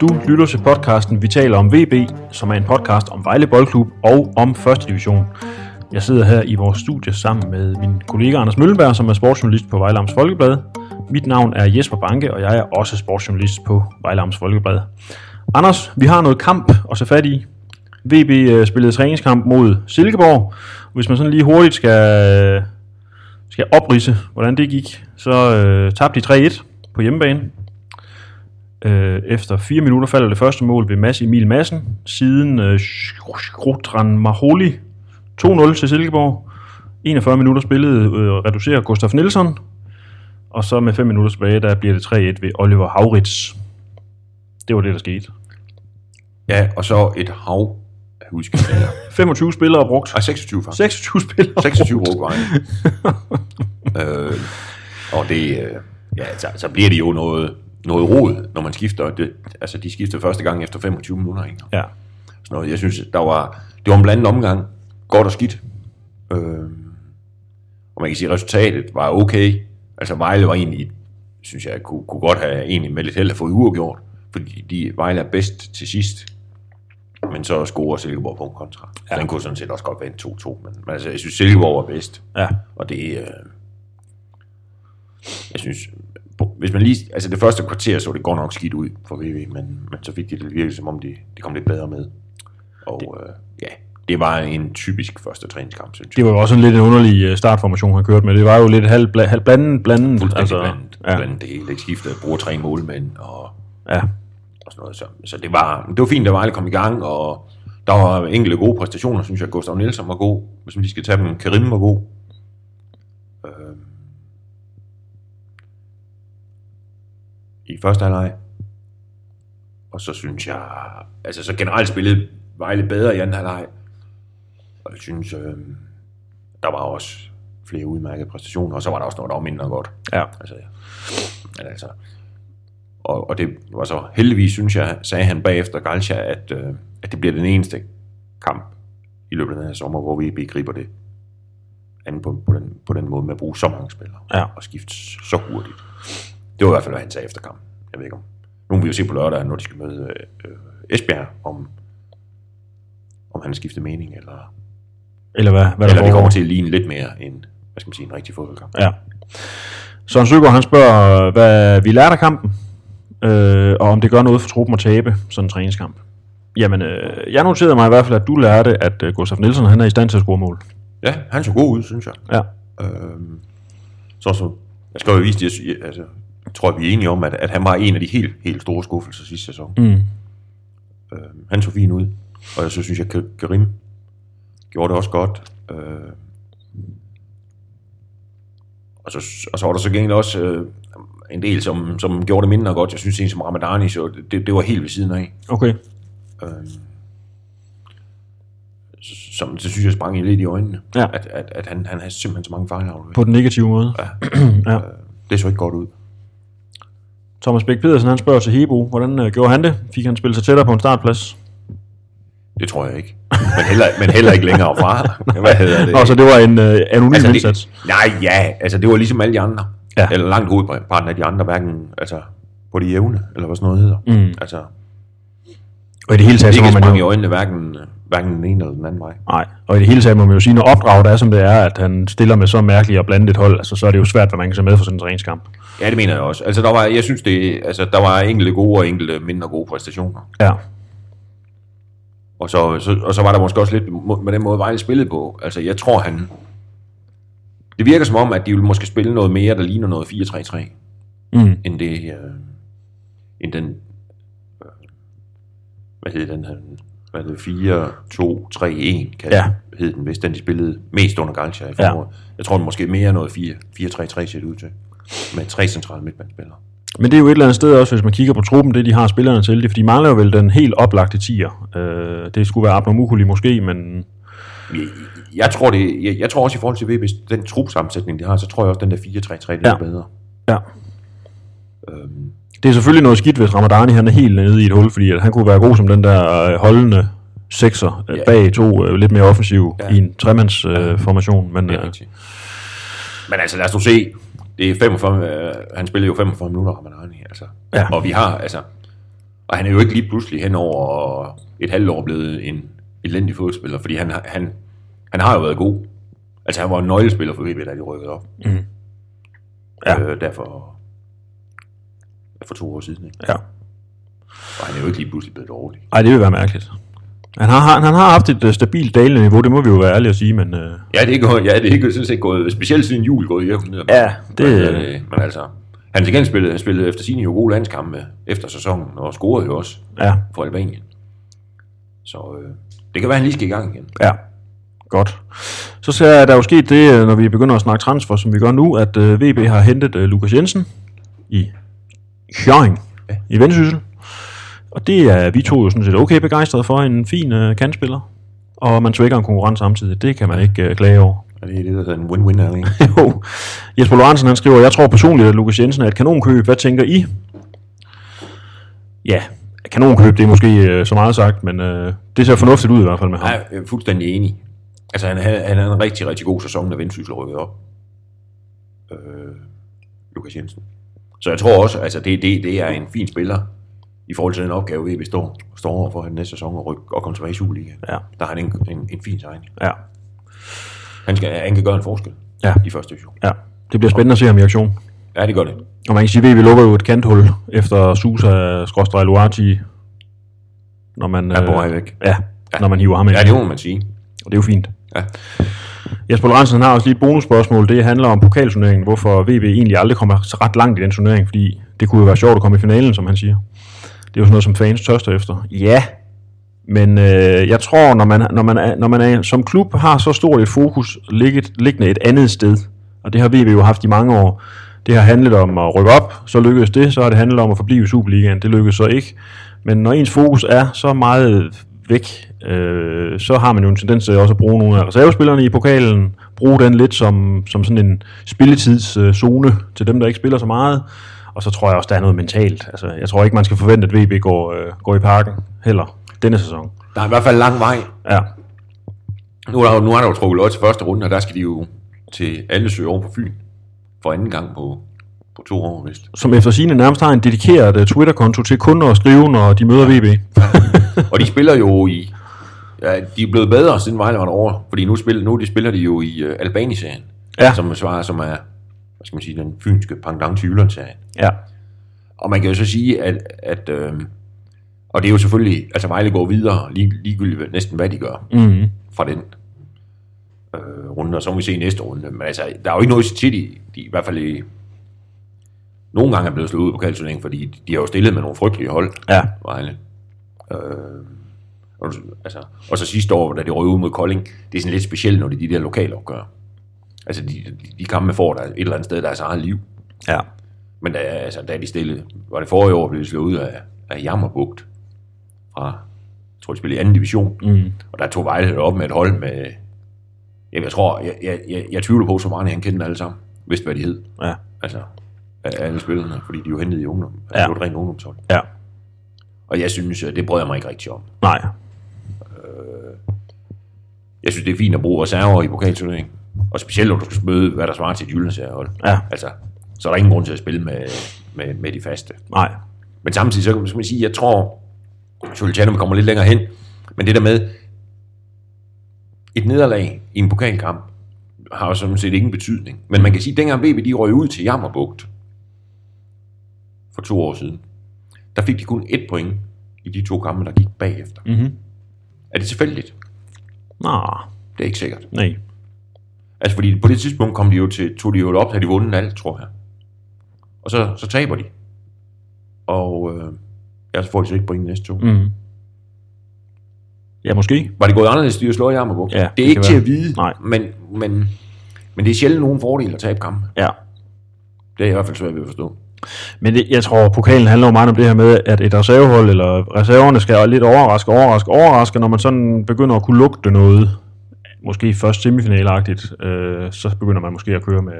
Du lytter til podcasten Vi taler om VB, som er en podcast om Vejle Boldklub og om 1. division. Jeg sidder her i vores studie sammen med min kollega Anders Møllenberg, som er sportsjournalist på Vejle Amts Folkeblad. Mit navn er Jesper Banke, og jeg er også sportsjournalist på Vejle Amts Folkeblad. Anders, vi har noget kamp at se fat i. VB øh, spillede træningskamp mod Silkeborg. Hvis man sådan lige hurtigt skal, skal oprise, hvordan det gik, så øh, tabte de 3-1 på hjemmebane. Øh, efter fire minutter falder det første mål ved Mads Emil Madsen. Siden øh, Skrutran Maholi 2-0 til Silkeborg. 41 minutter spillet øh, reducerer Gustaf Nielsen. Og så med 5 minutter tilbage, der bliver det 3-1 ved Oliver Haurits. Det var det, der skete. Ja, og så et hav af huskespillere. 25 spillere brugt. Ej, 26 faktisk. 26 spillere 26 brugt vejen. øh, og det, øh, ja, så, så bliver det jo noget, noget rod, når man skifter. Det, altså, de skifter første gang efter 25 minutter, ikke? Ja. Sådan noget. Jeg synes, der var, det var en blandet omgang. Godt og skidt. Øh, og man kan sige, at resultatet var okay. Altså Vejle var egentlig, synes jeg, kunne, kunne godt have egentlig med lidt held at fået uafgjort. Fordi de, Vejle er bedst til sidst. Men så scorer Silkeborg på en kontra. Ja. Den kunne sådan set også godt være en 2-2. Men, men altså, jeg synes, Silkeborg var bedst. Ja. Og det, øh, jeg synes, hvis man lige, altså det første kvarter så det godt nok skidt ud for VV, men, men så fik de det virkelig som om de, de kom lidt bedre med. Og det. Øh, ja, det var en typisk første træningskamp, synes jeg. Det var jo også en lidt en underlig øh, startformation, han kørte med. Det var jo lidt halv, bla, halv blandet, blandet. Fuldstændig Altså, blandet, ja, blandet det hele. Ikke skiftet, bruger tre målmænd og, ja. og sådan noget. Så, så det, var, det var fint, at Vejle kom i gang, og der var enkelte gode præstationer, synes jeg. Gustav Nielsen var god, hvis man lige skal tage dem. Karim var god. I første halvleg. Og så synes jeg, altså så generelt spillede Vejle bedre i anden halvleg. Og jeg synes, øh, der var også flere udmærkede præstationer, og så var der også noget, der var mindre godt. ja. Altså, ja. men altså, og, og det var så heldigvis, synes jeg, sagde han bagefter Galcia, at, øh, at det bliver den eneste kamp i løbet af den her sommer, hvor vi begriber det anden på, på, den, på den måde med at bruge så mange spillere Ja. og skifte så hurtigt. Det var i hvert fald, hvad han sagde efter kampen. Jeg ved ikke om. Nu vil vi jo se på lørdag, når de skal møde øh, øh, Esbjerg, om, om han har skiftet mening, eller, Eller hvad, hvad eller det kommer til at ligne lidt mere en, hvad skal man sige, en rigtig fodboldkamp. Ja. Søren Søgaard, han spørger, hvad vi lærte af kampen, øh, og om det gør noget for truppen at tabe sådan en træningskamp. Jamen, øh, jeg noterede mig i hvert fald, at du lærte, at øh, Gustaf Nielsen, han er i stand til at score mål. Ja, han så god ud, synes jeg. Ja. Øhm, så, så, jeg skal jo vise, at jeg, altså, jeg tror, vi er enige om, at, at han var en af de helt, helt store skuffelser sidste sæson. Mm. Øhm, han så fin ud, og jeg så synes, jeg Karim gjorde det også godt. Øh, og, så, og så var der så gengæld også øh, en del, som, som gjorde det mindre godt. Jeg synes, en som Ramadani, så det, det var helt ved siden af. Okay. Øhm, som det synes jeg sprang i lidt i øjnene. Ja. At, at, at han, han havde simpelthen så mange fejlafleveringer. På den negative måde. Ja. ja. Det så ikke godt ud. Thomas Bæk Pedersen, han spørger til Hebo, hvordan øh, gjorde han det? Fik han spillet sig tættere på en startplads? Det tror jeg ikke. Men heller, men heller ikke længere fra. Hvad hedder det? Og så det var en øh, anonym altså, indsats. det, nej, ja, altså det var ligesom alle de andre. Ja. Eller langt hovedparten af de andre, hverken altså, på det jævne, eller hvad sådan noget hedder. Mm. Altså, Og i det hele taget, så ikke må man sprang i jo... øjnene, hverken, hverken den ene eller den anden vej. Nej, og i det hele taget må man jo sige, når opdraget er, som det er, at han stiller med så mærkeligt og blandet et hold, altså, så er det jo svært, hvad man kan se med for sådan en træningskamp. Ja, det mener jeg også. Altså, der var, jeg synes, det, altså, der var enkelte gode og enkelte mindre gode præstationer. Ja, Og så, så, og så var der måske også lidt med den måde, Vejle spillede på. Altså, jeg tror, han... Det virker som om, at de vil måske spille noget mere, der ligner noget 4-3-3, mm. end det... Øh, end den... Øh, hvad hed den her? Hvad det? 4-2-3-1, kan Ja. hed den, hvis den de spillede mest under Galcia i Ja. foråret. Jeg tror, det måske mere noget 4-3-3 ser det ud til. Med tre centrale midtbandspillere. Men det er jo et eller andet sted også, hvis man kigger på truppen, det de har spillerne til det, for de mangler jo vel den helt oplagte tier. Øh, det skulle være Abner Mukuli måske, men Jeg, jeg, tror det, jeg, jeg tror også i forhold til VB's, den trupsammensætning, de har, så tror jeg også, den der 4-3-3, det Ja. er bedre. ja. Øhm, Det er selvfølgelig noget skidt, hvis Ramadani han er helt nede i et hul, fordi at han kunne være god som den der øh, holdende sekser øh, Ja. bag to øh, lidt mere offensiv Ja. i en tremands øh, formation. Men øh. Men altså, lad os nu se. Det er 45, øh, han spillede jo 45 minutter, Ramadani, altså. Ja. Og vi har, altså, Og han er jo ikke lige pludselig hen over et halvt år blevet en elendig fodspiller, fordi han, har- han, han har jo været god. Altså han var en nøglespiller for VB, da de rykkede op. Mm. Ja. Øh, derfor for to år siden. Ikke? Ja. Og han er jo ikke lige pludselig blevet dårlig. Ej, det vil være mærkeligt. Han har, han, han har haft et øh, stabilt dalende niveau, det må vi jo være ærlige at sige, men øh, Ja, det er, gået, ja, det er ikke sådan set gået, specielt siden jul gået hjem. ned. Ja, det- Men, øh, men altså, han til gengæld spillede, spillede efter sin jo gode landskampe efter sæsonen, og scorede jo også ja, for Albanien. Så øh, det kan være, han lige skal i gang igen. ja, godt. Så ser jeg, at der er jo sket det, øh, når vi begynder at snakke transfer, som vi gør nu, at øh, VB har hentet øh, Lukas Jensen i Schøring Ja. i Vendsyssel. Og det er vi to jo sådan set okay begejstrede for, en fin øh, kantspiller. Og man svækker en konkurrent samtidig, det kan man ikke øh, klage over. Og det er det, der hedder en win-win, er det ikke? Jo. Jesper Lorentzen han skriver, jeg tror personligt, at Lukas Jensen er et kanonkøb. Hvad tænker I? Ja, kanonkøb, det er måske øh, så meget sagt, men øh, det ser fornuftigt ud i hvert fald med ham. Nej, jeg er fuldstændig enig. Altså, han havde, han havde en rigtig, rigtig god sæson, da Vendsyssel rykkede op. Øh, Lukas Jensen. Så jeg tror også, altså det, det, det er en fin spiller i forhold til den opgave, vi står, står over for den næste sæson og, rykke, og komme tilbage i Superligaen. Ja. Der har han en, en, en fin signing. Ja, Han, skal, han kan gøre en forskel Ja. i første division. ja. Det bliver spændende at se ham i aktion. Ja, det gør det. Og man kan sige, at vi lukker jo et kanthul efter Susa skråstrej Luati, når man, Ja, er væk. ja, når man hiver ham ind. Ja, det må man sige. Og det er jo fint. Ja. Jesper Lorentzen har også lige et bonusspørgsmål. Det handler om pokalturneringen. Hvorfor VB egentlig aldrig kommer så ret langt i den turnering. Fordi det kunne jo være sjovt at komme i finalen, som han siger. Det er jo sådan noget, som fans tørster efter. Ja, men øh, jeg tror, når man, når, man er, når man er, som klub har så stort et fokus ligget, liggende et andet sted, og det har VB jo haft i mange år, det har handlet om at rykke op, så lykkedes det, så har det handlet om at forblive i Superligaen, det lykkedes så ikke. Men når ens fokus er så meget væk, øh, så har man jo en tendens til også at bruge nogle af reservespillerne i pokalen, bruge den lidt som, som sådan en spilletidszone til dem, der ikke spiller så meget. Og så tror jeg også, der er noget mentalt. Altså, jeg tror ikke, man skal forvente, at VB går, øh, går i parken heller denne sæson. Der er i hvert fald lang vej. Ja, Nu er der, jo- nu er der jo trukket til første runde, og der skal de jo til alle over på Fyn. For anden gang på, på to år, vist. som efter sine nærmest har en dedikeret uh, Twitter-konto til kun at skrive, når de møder VB. Og de spiller jo i... Ja, de er blevet bedre, siden Vejle var derovre. Fordi nu spiller, nu de spiller de jo i uh, Albani-serien. Ja. Som svarer, som er, hvad skal man sige, den fynske pendant til Jylland-serien. Ja, Og man kan jo så sige, at, at øh, og det er jo selvfølgelig, altså Vejle går videre, lig, ligegyldigt næsten hvad de gør mm-hmm. fra den øh, runde, og så må vi se i næste runde. Men altså, der er jo ikke noget de, de i hvert fald i, nogle gange er blevet slået ud på kaldturneringen, fordi de har jo stillet med nogle frygtelige hold, ja, Vejle. Øh, og, altså, og så sidste år, da de røg ud mod Kolding, det er sådan lidt specielt, når det er de der lokale opgør. Altså, de, de, de kampe får der et eller andet sted deres eget liv. ja, Men da, altså, da de stillede, var det forrige år, blev de slået ud af, af Jammerbugt fra, jeg tror, de spillede i anden division. mm. Og der tog Vejle op med et hold med, jamen, jeg tror, jeg, jeg, jeg, jeg tvivler på, så meget han kendte alle sammen. Vidste, hvad de hed. ja, Altså, af alle spillerne, fordi de jo hentet i ungdom. Altså, Ja. Det var et rent ungdomshold. ja, Og jeg synes, det bryder jeg mig ikke rigtig om. nej, Jeg synes, det er fint at bruge reserver i pokalturneringen. Og specielt, når du skal møde, hvad der svarer til et Jyllandsherrehold. Ja. Altså, så er der ingen grund til at spille med, med, med de faste. nej, Men samtidig, så kan man sige, jeg tror, Sultano kommer lidt længere hen, men det der med, et nederlag i en pokalkamp, har jo sådan set ingen betydning. Men man kan sige, at dengang VB de røg ud til Jammerbugt, for to år siden, der fik de kun et point i de to kampe, der gik bagefter. mm-hmm. Er det tilfældigt? Nå, Det er ikke sikkert. nej, Altså, fordi på det tidspunkt kom de jo til, tog de jo op, havde de vundet alt, tror jeg. Og så, så taber de. Og øh, ja, så får de så ikke point næste to. Mm. Ja, måske. Var det gået anderledes, de at slå i Jammerbugt? Ja, det er det ikke til være. at vide, Nej. Men, men, men det er sjældent nogen fordel at tabe kampe. Ja, Det er jeg i hvert fald svært ved at forstå. Men det, jeg tror, pokalen handler jo meget om det her med, at et reservehold, eller reserverne skal lidt overraske, overraske, overraske, når man sådan begynder at kunne lugte noget, måske først semifinalagtigt, øh, så begynder man måske at køre med...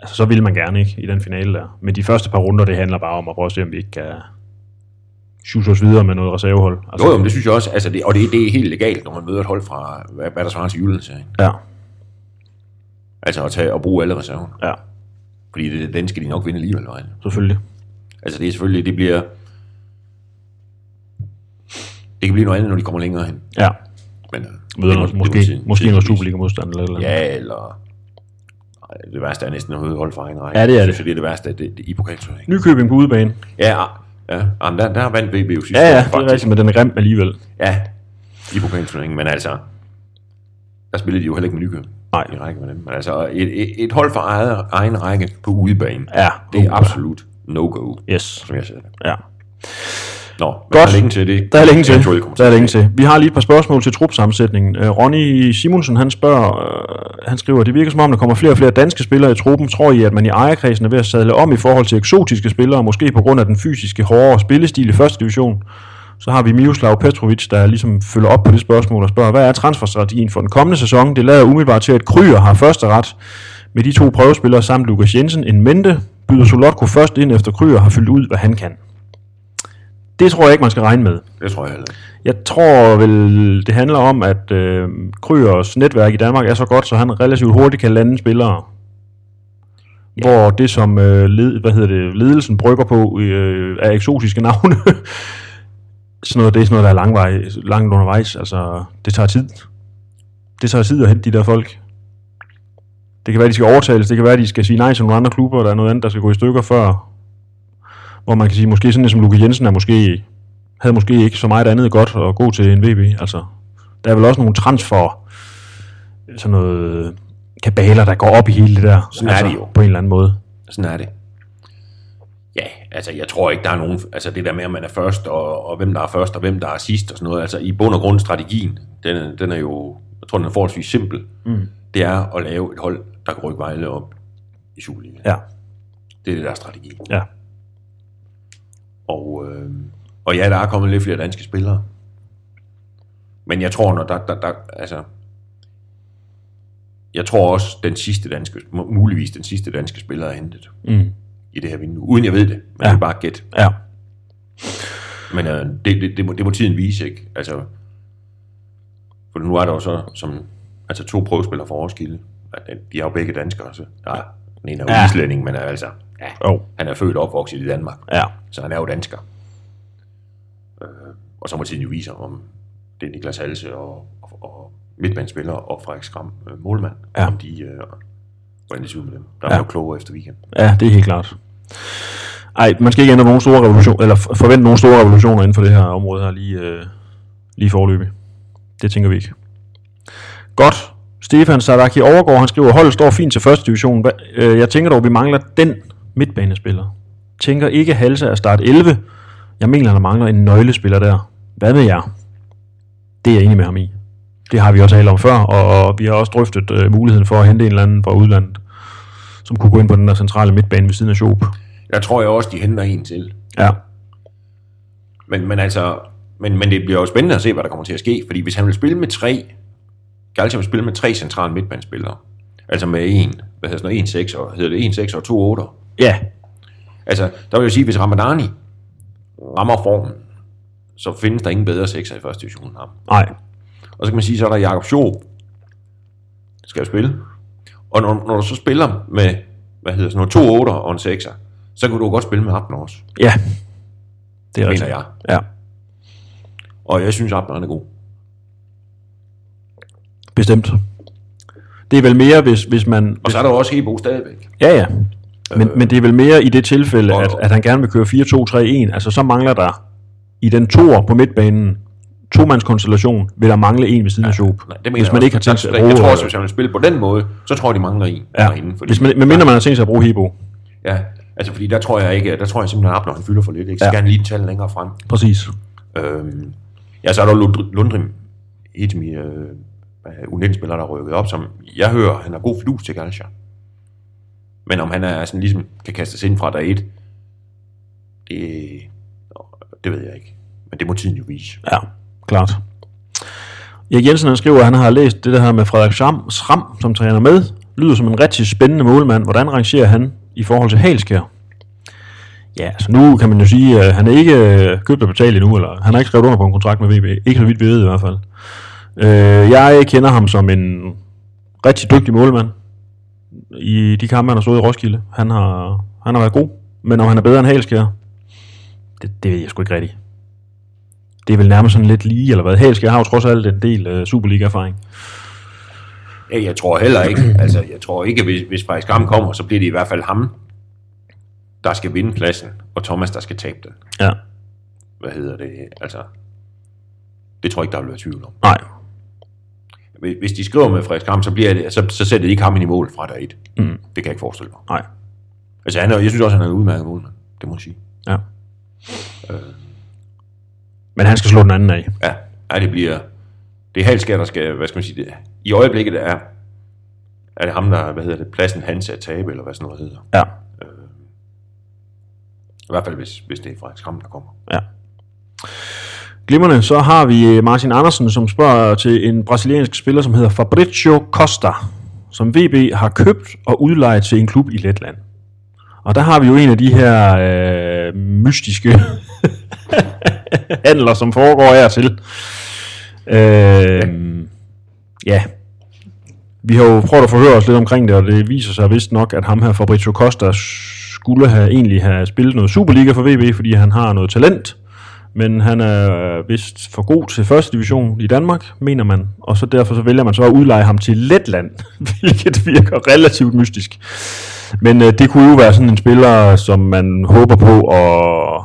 Altså, så vil man gerne ikke i den finale der. Men de første par runder, det handler bare om at prøve at se, om vi ikke kan sjuse os videre med noget reservehold. Altså, Jo, jo, men det synes jeg også, altså det, og det, det er helt legalt, når man møder et hold fra, hvad, hvad der svarer til Jyllandsserien. Ja, Altså at tage og bruge alle reserver. ja, Fordi det, den skal de nok vinde alligevel. Vejle. selvfølgelig. Altså det er selvfølgelig, det bliver, Det kan blive noget andet, når de kommer længere hen. Ja, Men, øh, møder det må- noget, det må måske, måske noget. Superliga-modstand eller eller. Ja, eller... Ej, det værste er næsten at holde for egen række. Ja, det er det. Synes, det er det værste det, det, i pokalturneringen. Nykøbing på udebane. Ja, ja. Jamen, der, der vandt VB jo sidste Ja, ja, år, det er rigtigt, men den er grim alligevel. Ja, i pokalturneringen, men altså, der spillede de jo heller ikke med Nykøbing. Nej. I række med dem. Men altså, et, et, et hold for eget, egen række på udebane, Ja, det er absolut no-go, Yes, som jeg ser det. ja. Nå, Godt. der er længe til det. Der er længe til. Der er længe til. Vi har lige et par spørgsmål til trupsammensætningen. Uh, Ronny Simonsen, han spørger, uh, han skriver, det virker som om, der kommer flere og flere danske spillere i truppen. Tror I, at man i ejerkredsen er ved at sadle om i forhold til eksotiske spillere, måske på grund af den fysiske, hårdere spillestil i første division? Så har vi Miroslav Petrovic, der ligesom følger op på det spørgsmål og spørger, hvad er transferstrategien for den kommende sæson? Det lader umiddelbart til, at Kryer har første ret med de to prøvespillere samt Lukas Jensen en mente. Byder Solotko først ind efter Kryer har fyldt ud, hvad han kan. Det tror jeg ikke, man skal regne med. Det tror jeg heller ikke. Jeg tror vel, det handler om, at øh, Kryers netværk i Danmark er så godt, så han relativt hurtigt kan lande spillere. Ja. Hvor det, som øh, led, hvad hedder det, ledelsen brygger på, øh, er eksotiske navne. sådan noget, det er sådan noget, der er langvej, langt undervejs. Altså, det tager tid. Det tager tid at hente de der folk. Det kan være, de skal overtales. Det kan være, de skal sige nej til nogle andre klubber. Der er noget andet, der skal gå i stykker før. Hvor man kan sige, måske sådan en som Luke Jensen er måske havde måske ikke så meget andet godt at gå til en VB. Altså, der er vel også nogle transfer, sådan noget kabaler, der går op i hele det der. Sådan er altså, det jo. På en eller anden måde. Sådan er det. Ja, altså jeg tror ikke, der er nogen, altså det der med, at man er først, og, og hvem der er først, og hvem der er sidst, og sådan noget, altså i bund og grund strategien, den, er- den er jo, jeg tror, den er forholdsvis simpel. Mm. Det er at lave et hold, der kan rykke Vejle op i Superligaen. Ja, Det er det, der er strategi. ja. Og, øh, og ja, der er kommet lidt flere danske spillere. Men jeg tror, når der, der, der altså, jeg tror også, den sidste danske, mu- muligvis den sidste danske spiller er hentet Mm. I det her vindue. Uden jeg ved det, men ja. Det er bare gæt. Ja, Men øh, det, det, det, må, det må tiden vise, ikke? Altså, for nu er der jo så som, altså to prøvespillere for Roskilde. De er jo begge danskere, så ja, den ene er jo Ja. islænding, men er altså, ja, jo, han er født og opvokset i Danmark, ja. så han er jo dansker. Øh, og så må tiden jo vise, om det er Niklas Halse og, og, og midtbanespiller og Frederik Skram, øh, målmand, Ja. om de, øh, hvordan det ser ud med dem. Der er Ja. jo klogere efter weekend. Ja, det er helt klart. Ej, man skal ikke ændre nogen store revolution, eller forvente nogen store revolutioner inden for det her område her lige, øh, lige forløbig. Det tænker vi ikke. Godt. Stefan Sadaki overgår, han skriver, holdet står fint til første division. Øh, Jeg tænker dog, vi mangler den midtbanespiller. Tænker ikke Halse er start 11. Jeg mener, der mangler en nøglespiller der. Hvad med jer? Det er jeg enig med ham i. Det har vi også talt om før, og, og vi har også drøftet øh, muligheden for at hente en eller anden fra udlandet, som kunne gå ind på den der centrale midtbane ved siden af Schoop. Jeg tror jeg også, de henter en til. Ja, Men, men altså, men, men det bliver jo spændende at se, hvad der kommer til at ske, fordi hvis han vil spille med tre, Galcia vil spille med tre centrale midtbanespillere, altså med en, hvad hedder sådan noget, en 6 og, hedder det en 6 og to 8. ja, Altså, der vil jeg sige, hvis Ramadani rammer formen, så findes der ingen bedre sekser i første division end ham. nej, Og så kan man sige, så er der Jakob Schob, skal jo spille. Og når, når du så spiller med, hvad hedder sådan noget, to 8 og en 6'er, så kan du godt spille med Abner også, ja. Det er rigtigt. jeg. Ja, Og jeg synes, Abner er god. bestemt. Det er vel mere, hvis, hvis man... Og så er der jo også Hebo stadigvæk. Ja, ja. Men, øh, men det er vel mere i det tilfælde, og- at, at han gerne vil køre 4-2-3-1. Altså, så mangler der i den toer på midtbanen, to-mands-konstellation, vil der mangle en ved siden af Schoop. Nej, det mener Hvis jeg man også. ikke har tænkt sig at bruge... Jeg tror også, hvis han vil spille på den måde, så tror jeg, de mangler en ja, derinde. Fordi, hvis man, medmindre man har tænkt sig at bruge Hebo. Ja, altså fordi der tror jeg ikke, der tror jeg simpelthen, at Abner han fylder for lidt. Ikke? Så Ja. skal han lige tale længere frem. Præcis. Øhm, ja, så er der Lund- Lundrim, Hitmi, øh, U19-spiller, der er rykket op, som jeg hører, han har god flus til Galcia. Men om han er sådan ligesom kan kastes ind fra dag et, det, det ved jeg ikke. Men det må tiden jo vise. Ja, klart. Erik Jensen han skriver, at han har læst det der her med Frederik Schram, Schram som træner med. Lyder som en rigtig spændende målmand. Hvordan rangerer han i forhold til Halskær? Ja, altså nu kan man jo sige, at han er ikke øh, købt og betalt endnu, eller han har ikke skrevet under på en kontrakt med VB. Ikke så vidt vi ved i hvert fald. Øh, jeg kender ham som en rigtig dygtig målmand i de kampe, han har stået i Roskilde. Han har, han har været god, men om han er bedre end Halskær, det, det ved jeg sgu ikke rigtigt det er vel nærmest sådan lidt lige, eller hvad? Helske har jo trods alt en del uh, Superliga-erfaring. Ja, jeg tror heller ikke, altså jeg tror ikke, hvis, hvis Frederik Skram kommer, så bliver det i hvert fald ham, der skal vinde pladsen, og Thomas, der skal tabe den. Ja. Hvad hedder det? Altså, det tror jeg ikke, der vil være tvivl om. Nej. Hvis- Hvis de skriver med Frederik Skram, så, bliver det, så, så sætter de ikke ham ind i mål fra dag et. Mm. Det kan jeg ikke forestille mig. Nej. Altså, han er, jeg synes også, han er en udmærket målmand. Det må jeg sige. Ja. Men han skal slå den anden af. Ja, ja det bliver... Det er Halskær, der skal, hvad skal man sige, det, i øjeblikket er, er det ham, der, hvad hedder det, pladsen hans at tabe, eller hvad sådan noget hedder. Ja. I hvert fald, hvis, hvis det er Frederik Skram, der kommer. Ja. Glimmerne, så har vi øh, Martin Andersen, som spørger til en brasiliansk spiller, som hedder Fabrizio Costa, som VB har købt og udlejet til en klub i Letland. Og der har vi jo en af de her øh, mystiske handler, som foregår her til. Øh, ja. Vi har jo prøvet at forhøre os lidt omkring det, og det viser sig vist nok, at ham her, Fabrizio Costa, skulle have egentlig have spillet noget Superliga for VB, fordi han har noget talent. Men han er vist for god til første division i Danmark, mener man. Og så derfor så vælger man så at udleje ham til Letland, hvilket virker relativt mystisk. Men øh, det kunne jo være sådan en spiller, som man håber på at...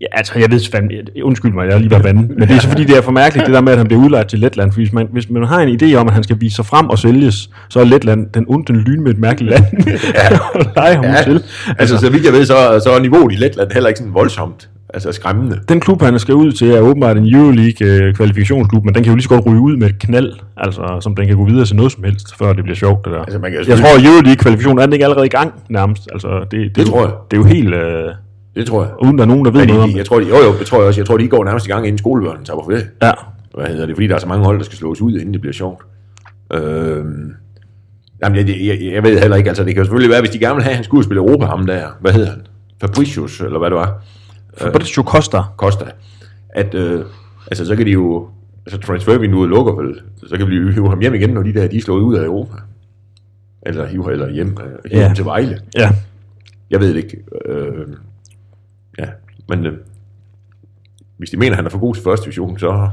Ja, altså, jeg ved fandme, undskyld mig, jeg er lige været vandet, men det er så fordi, det er for mærkeligt, det der med, at han bliver udlejet til Letland, for hvis man, hvis man har en idé om, at han skal vise sig frem og sælges, så er Letland den onde den lyn med et mærkeligt land, ja. og lege ham ja. til. Altså, så vidt jeg ved, så, så er niveauet i Letland heller ikke sådan voldsomt. Altså skræmmende. Den klub, han skal ud til, er åbenbart en Euroleague-kvalifikationsklub, men den kan jo lige så godt ryge ud med et knald, altså, som den kan gå videre til noget som helst, før det bliver sjovt, det der. Altså, man kan jo jeg tror, at Euroleague-kvalifikationen er den ikke allerede i gang, nærmest. Altså, det, det, Det tror jeg. Det er jo helt, øh, Det tror jeg. uden der er nogen, der ved Ja, noget om de, det. jeg tror, de, jo, jo, det tror jeg også. Jeg tror, de går nærmest i gang inden skolebørnene tager på ferie. Ja, Hvad hedder det? Fordi der er så mange hold, der skal slås ud, inden det bliver sjovt. Øhm, jamen, jeg, jeg, jeg, ved heller ikke. Altså, det kan jo selvfølgelig være, hvis de gerne vil have, at han skulle spille Europa, ham der. Hvad hedder han? Fabricius, eller hvad det var. Fabrizio Costa. Costa. At, øh, altså, så kan de jo... Altså, transfervinduet lukker vel. Så kan vi jo hive ham hjem igen, når de der, de er slået ud af Europa. Eller hive eller hjem, øh, hjem Ja. til Vejle. Ja, Jeg ved det ikke. Øh, ja, men øh, hvis de mener, at han er for god til første division, så,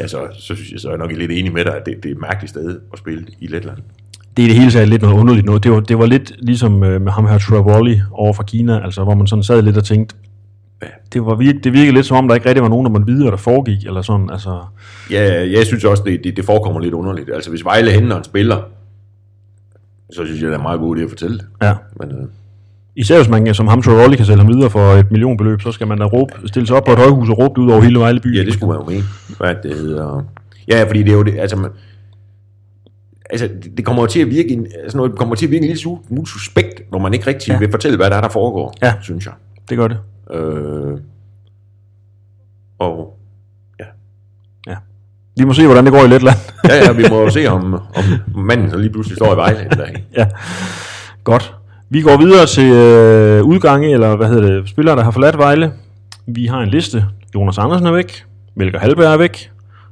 ja, så, så synes jeg, så er jeg nok lidt enig med dig, at det, det er et mærkeligt sted at spille i Letland. det er det hele taget lidt noget underligt noget. Det var, det var lidt ligesom øh, med ham her Travoli over fra Kina, altså hvor man sådan sad lidt og tænkte. Det, var virke, det virkede lidt som om, der ikke rigtig var nogen, der måtte vide, hvad der foregik, eller sådan, altså... Ja, jeg synes også, det, det, det forekommer lidt underligt. Altså, hvis Vejle henter en spiller, så synes jeg, det er meget god idé at fortælle det. Ja. Men øh, Især hvis man som ham Travoli kan sælge ham videre for et millionbeløb, så skal man da råbe, stille sig op på et højhus og råbe det ud over hele Vejle by. ja, det skulle man jo mene. Hvad det hedder. Ja, fordi det er jo det, altså, man, altså det, kommer jo til at virke, en, altså noget, det kommer til at virke en lille smule suspekt, når man ikke rigtig ja. vil fortælle, hvad der er, der foregår, Ja. synes jeg. Det gør det. Øh, og Vi må se, hvordan det går i Letland. ja, ja, vi må se, om, om manden så lige pludselig står i Vejle en dag. ja, godt. Vi går videre til øh, udgange, eller hvad hedder det, spillere, der har forladt Vejle. Vi har en liste. Jonas Andersen er væk. Melker Halberg er væk.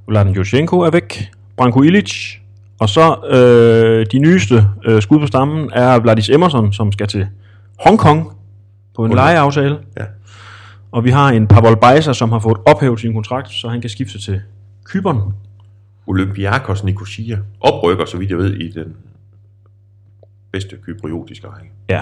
Vladen Joshenko er væk. Branko Ilic. Og så øh, de nyeste øh, skud på stammen er Vladis Emerson, som skal til Hongkong på en Okay. lejeaftale. Ja. Og vi har en Pavol Bajsa, som har fået ophævet sin kontrakt, så han kan skifte til Kyberen. Olympiakos Nicosia oprykker, så vidt jeg ved, i den bedste kypriotiske række. Ja.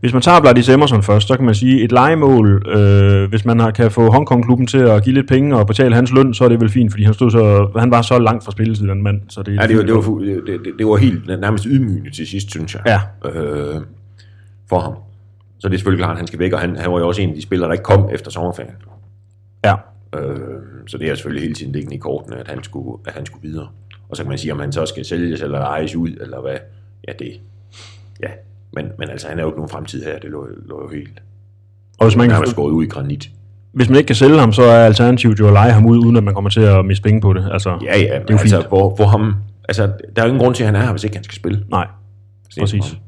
Hvis man tager Vladis Emerson først, så kan man sige, et legemål, øh, hvis man har, kan få Hongkong-klubben til at give lidt penge og betale hans løn, så er det vel fint, fordi han, stod så, han var så langt fra spilletid, den mand. Så det, Ja, det var, det var, det, det, det var helt nærmest ydmygende til sidst, synes jeg. Ja. Øh, for ham. Så det er selvfølgelig klart, at han skal væk, og han, han var jo også en af de spillere, der ikke kom efter sommerferien. Ja. Øh, så det er selvfølgelig hele tiden liggende i kortene, at han, skulle, at han skulle videre. Og så kan man sige, om han så skal sælges eller ejes ud, eller hvad. Ja, det... Ja, men, men altså, han er jo ikke nogen fremtid her. Det lå, lå jo helt... Og hvis man, Han er kan, skåret ud i granit. hvis man ikke kan sælge ham, så er alternativet jo at lege ham ud, uden at man kommer til at miste penge på det. Altså, Ja, ja, det er jo altså, fint. hvor, hvor ham... Altså, der er jo ingen grund til, at han er her, hvis ikke han skal spille. Nej, præcis. ham.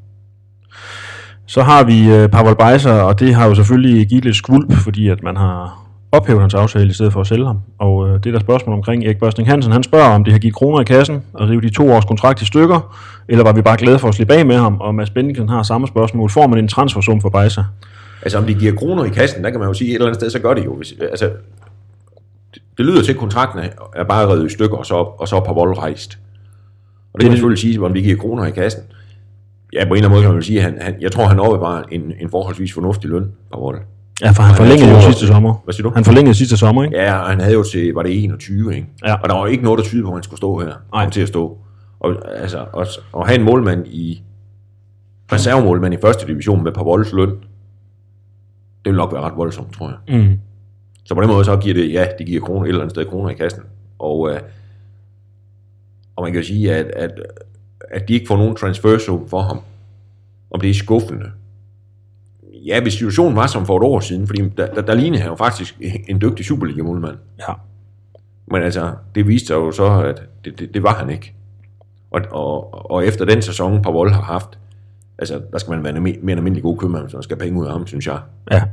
Så har vi øh, Pavel Bejser, og det har jo selvfølgelig givet lidt skvulp, fordi at man har ophævet hans aftale i stedet for at sælge ham. Og øh, det er der spørgsmål omkring Erik Børsting Hansen. Han spørger, om det har givet kroner i kassen og rive de to års kontrakt i stykker, eller var vi bare glade for at slippe af med ham? Og Mads Bendiksen har samme spørgsmål. Får man en transfersum for Bejser? Altså, om de giver kroner i kassen, der kan man jo sige, et eller andet sted, så gør det jo. Hvis, altså, det lyder til, at kontrakten er- er bare revet i stykker, og så, og så på vold rejst. Og det, Det- kan man selvfølgelig sige, om det giver kroner i kassen. Ja, på en eller anden måde kan man sige, han, han, jeg tror, han opbevarer en, en forholdsvis fornuftig løn på vold. Ja, for han forlængede jo sidste sommer. Hvad siger du? Han forlængede sidste sommer, ikke? Ja, han havde jo til, var det 21, ikke? Ja. Og der var ikke noget, der tyder på, at han skulle stå her. Nej. Til at stå. Og, altså, og, og have en målmand i, reservemålmand i første division med på volds løn, det vil nok være ret voldsomt, tror jeg. Mm. Så på den måde så giver det, ja, det giver kroner et eller andet sted kroner i kassen. Og, øh, og man kan jo sige, at, at, at de ikke får nogen transfer zone for ham. Om det er skuffende. Ja, hvis situationen var som for et år siden, fordi der, der, der lignede han jo faktisk en dygtig Superliga-målmand. Ja. Men altså, det viste sig jo så, at det, det, det var han ikke. Og, og, og efter den sæson, Pavol har haft, altså, der skal man være en mere end almindelig god købmand, hvis man skal have penge ud af ham, synes jeg. Ja.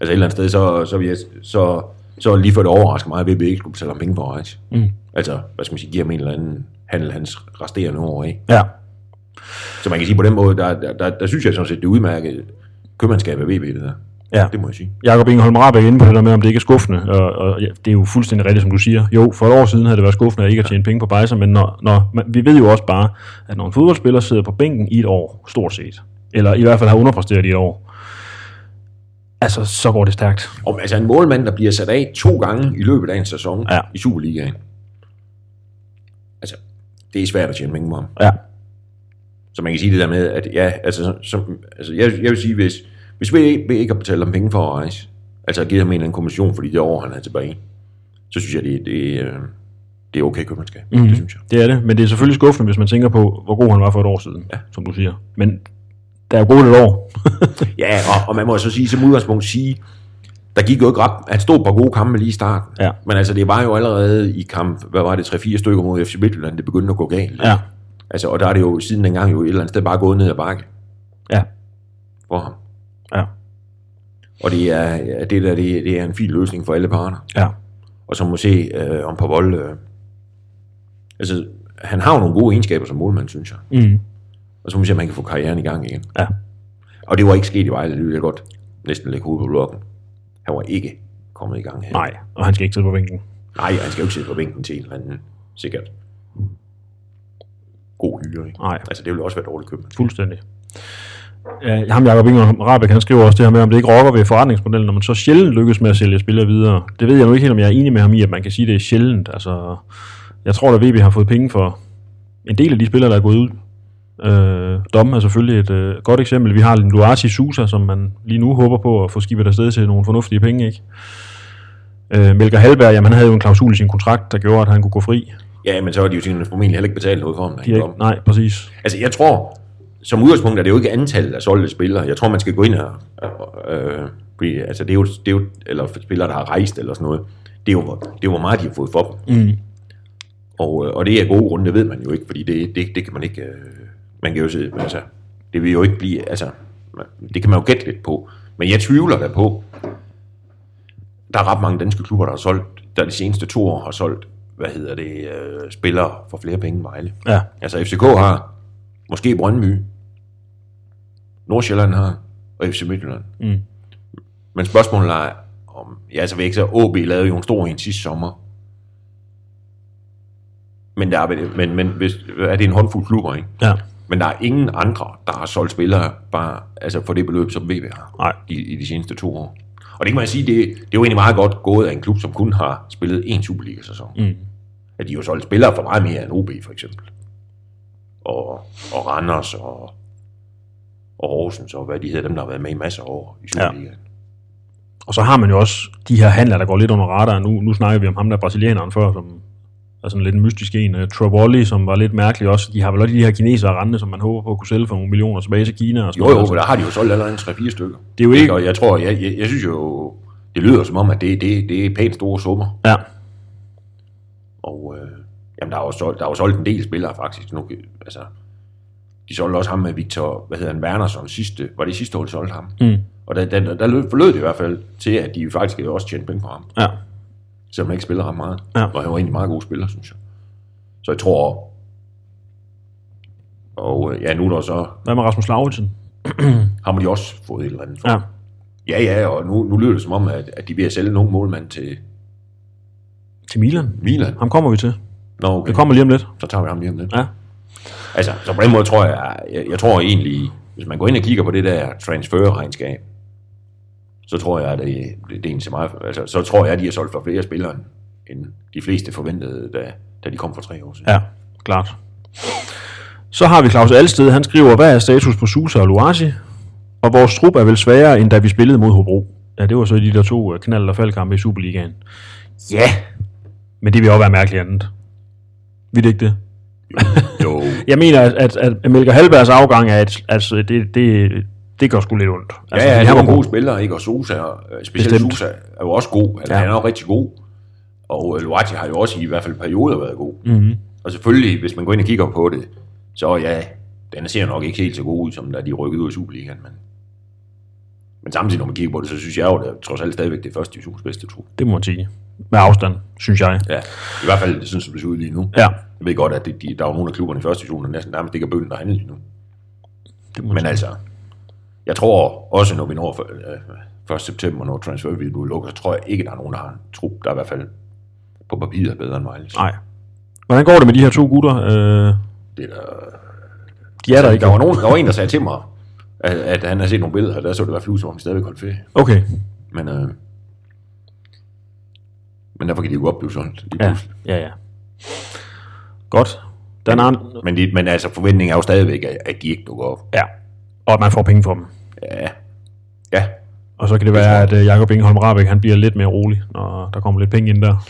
Altså et eller andet sted, så, så, jeg, så, så lige for det overrasker mig, at VB ikke skulle betale ham penge for at rejse. Mm. Altså, hvad skal man sige, give ham en eller anden handel hans resterende år af. Ja. Så man kan sige på den måde, der, der, der, der synes jeg sådan set, det udmærket købmandskab af VB, det der. Ja. Det må jeg sige. Jakob Ingeholm Rabeck inde på det der med, om det ikke er skuffende, og, og ja, det er jo fuldstændig rigtigt, som du siger. Jo, for et år siden havde det været skuffende at ikke at tjene penge på Bejser, men når, når, man, vi ved jo også bare, at når en fodboldspiller sidder på bænken i et år, stort set, eller i hvert fald har underpræsteret i et år, altså, så går det stærkt. Og altså en målmand, der bliver sat af to gange i løbet af en sæson Ja. i Superligaen. Det er svært at tjene penge på ham. Ja. Så man kan sige det der med, at ja, altså, som, altså jeg, jeg vil sige, hvis, hvis vi ikke, har betalt ham penge for at rejse, altså at give ham en eller anden kommission for de år, han er tilbage, så synes jeg, det, det, øh, det er okay købmandskab. Mm. Det synes jeg. Det er det, men det er selvfølgelig skuffende, hvis man tænker på, hvor god han var for et år siden, Ja. som du siger. Men der er jo gået et år. Ja, og, og man må så sige, som udgangspunkt sige, der gik jo ikke ret, han stod på gode kampe lige i starten. Ja. Men altså, det var jo allerede i kamp, hvad var det, 3-4 stykker mod FC Midtjylland, det begyndte at gå galt. ja. Altså, og der er det jo siden dengang jo et eller andet sted bare gået ned ad bakke Ja. for ham. Ja. Og det er, ja, det, der, det, det er en fin løsning for alle parter. Ja. Og så må se øh, om Pavol... Øh, altså, han har jo nogle gode egenskaber som målmand, synes jeg. Mm. Og så må vi se, om han kan få karrieren i gang igen. Ja. Og det var ikke sket i Vejle, det vil jeg godt næsten lægge hovedet på blokken. Han var ikke kommet i gang her. Nej, og han skal ikke sidde på bænken. Nej, han skal jo ikke sidde på bænken til en eller anden, sikkert god hyre. Ikke? Nej. Altså, det ville også være dårligt købt. Fuldstændig. Ja, ham Jacob Ingeholm Rabeck, han skriver også det her med, om det ikke rokker ved forretningsmodellen, når man så sjældent lykkes med at sælge spillere videre. Det ved jeg nu ikke helt, om jeg er enig med ham i, at man kan sige, at det er sjældent. Altså, jeg tror, at VB har fået penge for en del af de spillere, der er gået ud. Øh, Dom er selvfølgelig et øh, godt eksempel. Vi har Luati Sousa, som man lige nu håber på at få skibet afsted til nogle fornuftige penge, ikke? Øh, Melker Halberg, jamen, han havde jo en klausul i sin kontrakt, der gjorde, at han kunne gå fri. Ja, men så har de jo formentlig heller ikke betalt noget for ham. da De han er kom. ikke, nej, præcis. Altså, jeg tror, som udgangspunkt er det jo ikke antallet af solgte spillere. Jeg tror, man skal gå ind og... Øh, fordi, altså, det er, jo, det er jo... Eller spillere, der har rejst eller sådan noget. Det er jo, det er jo hvor meget de har fået for dem. Mm. Og, øh, og det er gode grunde, det ved man jo ikke, fordi det, det, det kan man ikke... Øh, man kan jo se, altså, det vil jo ikke blive... Altså, det kan man jo gætte lidt på. Men jeg tvivler da på, der er ret mange danske klubber, der har solgt, der de seneste to år har solgt, hvad hedder det, øh, spillere for flere penge end Vejle. Ja, Altså FCK har, måske Brøndby, Nordsjælland har, og FC Midtjylland. Mm. Men spørgsmålet er, om, ja, altså vil ikke så, OB lavede jo en stor en sidste sommer. Men, der er, men, men hvis, er det en håndfuld klubber, ikke? ja, Men der er ingen andre, der har solgt spillere bare, altså for det beløb, som VB har nej, i, i de seneste to år. Og det kan man sige, det, det er jo egentlig meget godt gået af en klub, som kun har spillet én Superliga-sæson. Mm. At de jo solgt spillere for meget mere end OB, for eksempel. Og, og Randers og, og Horsens og hvad de hedder, dem der har været med i masser af år i Superligaen. Ja. Og så har man jo også de her handler, der går lidt under radaren. Nu, nu snakker vi om ham der brasilianeren før, som er sådan lidt en mystisk en. Uh, Travolli, som var lidt mærkelig også. De har vel også de her kinesere rende, som man håber på at kunne sælge for nogle millioner tilbage til Kina. Og sådan Jo, jo, men der har de jo solgt allerede 3-4 stykker. Det er jo ikke- Og jeg tror, jeg, jeg, jeg synes jo, det lyder som om, at det, det, det er pænt store summer. Ja, Og øh, jamen, der er jo solgt, der er jo solgt en del spillere faktisk. Nu, altså, de solgte også ham med Victor, hvad hedder han, Wernersson sidste, var det sidste år, de solgte ham? Mm. Og der, der, der lød- forlød det i hvert fald til, at de faktisk også tjente penge på ham. ja, selvom han ikke spiller ret meget. Ja. Og han var egentlig en meget god spiller, synes jeg. Så jeg tror... Og øh, ja, nu er der så... hvad med Rasmus Lauritsen? Har man de også fået et eller andet for. Ja, Ja, ja, og nu, nu lyder det som om, at, at de at sælge nogle målmand til, Til Milan. Milan? Ham kommer vi til. Nå, okay. Det kommer lige om lidt. Så tager vi ham lige om lidt. Ja. Altså, så på den måde tror jeg, jeg, jeg tror egentlig, hvis man går ind og kigger på det der transferregnskab, så tror jeg, at det, det, det er så meget, altså, så tror jeg, at de har solgt for flere spillere, end de fleste forventede, da, da de kom for tre år siden. Ja, klart. Så har vi Claus Alsted, han skriver, hvad er status på Susa og Luasi? Og vores trup er vel sværere, end da vi spillede mod Hobro. Ja, det var så de der to øh, knald- og faldkampe i Superligaen. Ja. Men det vil også være mærkeligt andet. Vil det ikke det? Jo. Jeg mener, at, at, at Melker Halbergs afgang er et, altså, det, det, det gør sgu lidt ondt. Ja, Altså, ja, han han var var en god god. spiller, ikke? Og Sosa, øh, specielt Bestemt. Sosa, er jo også god. Altså, Ja. ja. Han er jo rigtig god. Og øh, Luati har jo også i hvert fald perioder været god. Mm-hmm. Og selvfølgelig, hvis man går ind og kigger på det, så ja, den ser nok ikke helt så god ud, som da de rykkede ud i Superligaen. Men, men samtidig, når man kigger på det, så synes jeg jo, at det er trods alt stadigvæk det første divisions bedste trup. Det må man sige. Med afstand, synes jeg. Ja, i hvert fald, det synes, det ser ud lige nu. Ja, Jeg ved godt, at det, de, der er jo nogle af klubberne i første division, der næsten nærmest ikke er bøgen, der handler lige nu. det må Men sige. altså, jeg tror også, når vi når øh, 1. september, når transfervinduet lukker, så tror jeg ikke, der er nogen, der har en trup, der i hvert fald på papiret er bedre end Vejle. Nej. Hvordan går det med de her to gutter? Øh, Det er der, de er der ikke. der, var nogen, der var en, der sagde til mig, at, at han havde set nogle billeder, og der så det i hvert fald ud, som om de stadigvæk holdt ferie. Okay, Men, øh, men derfor kan de jo blive solgt. lige ja, pludselig. ja, ja. Godt. Den anden, Men, de, men altså, forventningen er jo stadigvæk, at, at de ikke dukker op. ja. Og at man får penge for dem. Ja, ja, Og så kan det være, at uh, Jakob Ingeholm Rabeck, han bliver lidt mere rolig, når der kommer lidt penge ind der.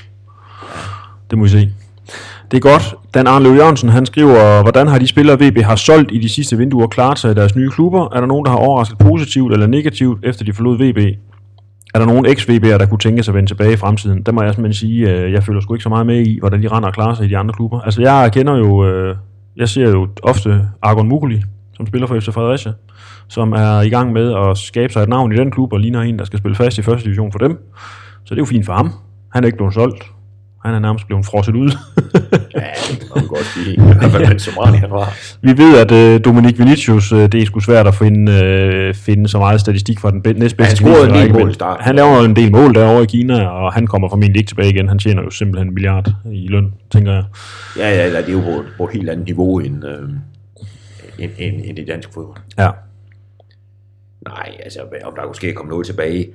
Det må vi se. Det er godt. Dan Arne Jørgensen, han skriver, hvordan har de spillere, VB har solgt i de sidste vinduer klaret sig i deres nye klubber? Er der nogen, der har overrasket positivt eller negativt, efter de forlod VB? Er der nogen ex-VB'er, der kunne tænke sig at vende tilbage i fremtiden? Der må jeg simpelthen sige, øh, jeg føler sgu ikke så meget med i, hvordan de render og klarer sig i de andre klubber. Altså, jeg kender jo, øh, jeg ser jo ofte Argon Mukuli, som spiller for FC Fredericia, som er i gang med at skabe sig et navn i den klub, og ligner en, der skal spille fast i første division for dem. Så det er jo fint for ham. Han er ikke blevet solgt. Han er nærmest blevet frosset ud. ja, det man godt sige. I hvert fald, mens Somani han var. Vi ved, at øh, Dominik Vinicius, øh, det er sgu svært at finde, øh, finde så meget statistik fra den be- næstbedste Han scorede en del mål i starten. Han laver en del mål derovre i Kina, og han kommer formentlig ikke tilbage igen. Han tjener jo simpelthen en milliard i løn, tænker jeg. Ja, ja, ja, det er jo på, på et helt andet niveau end, øh, end, end, end det danske fodbold. Ja. Nej, altså, om der kunne ske at komme noget tilbage.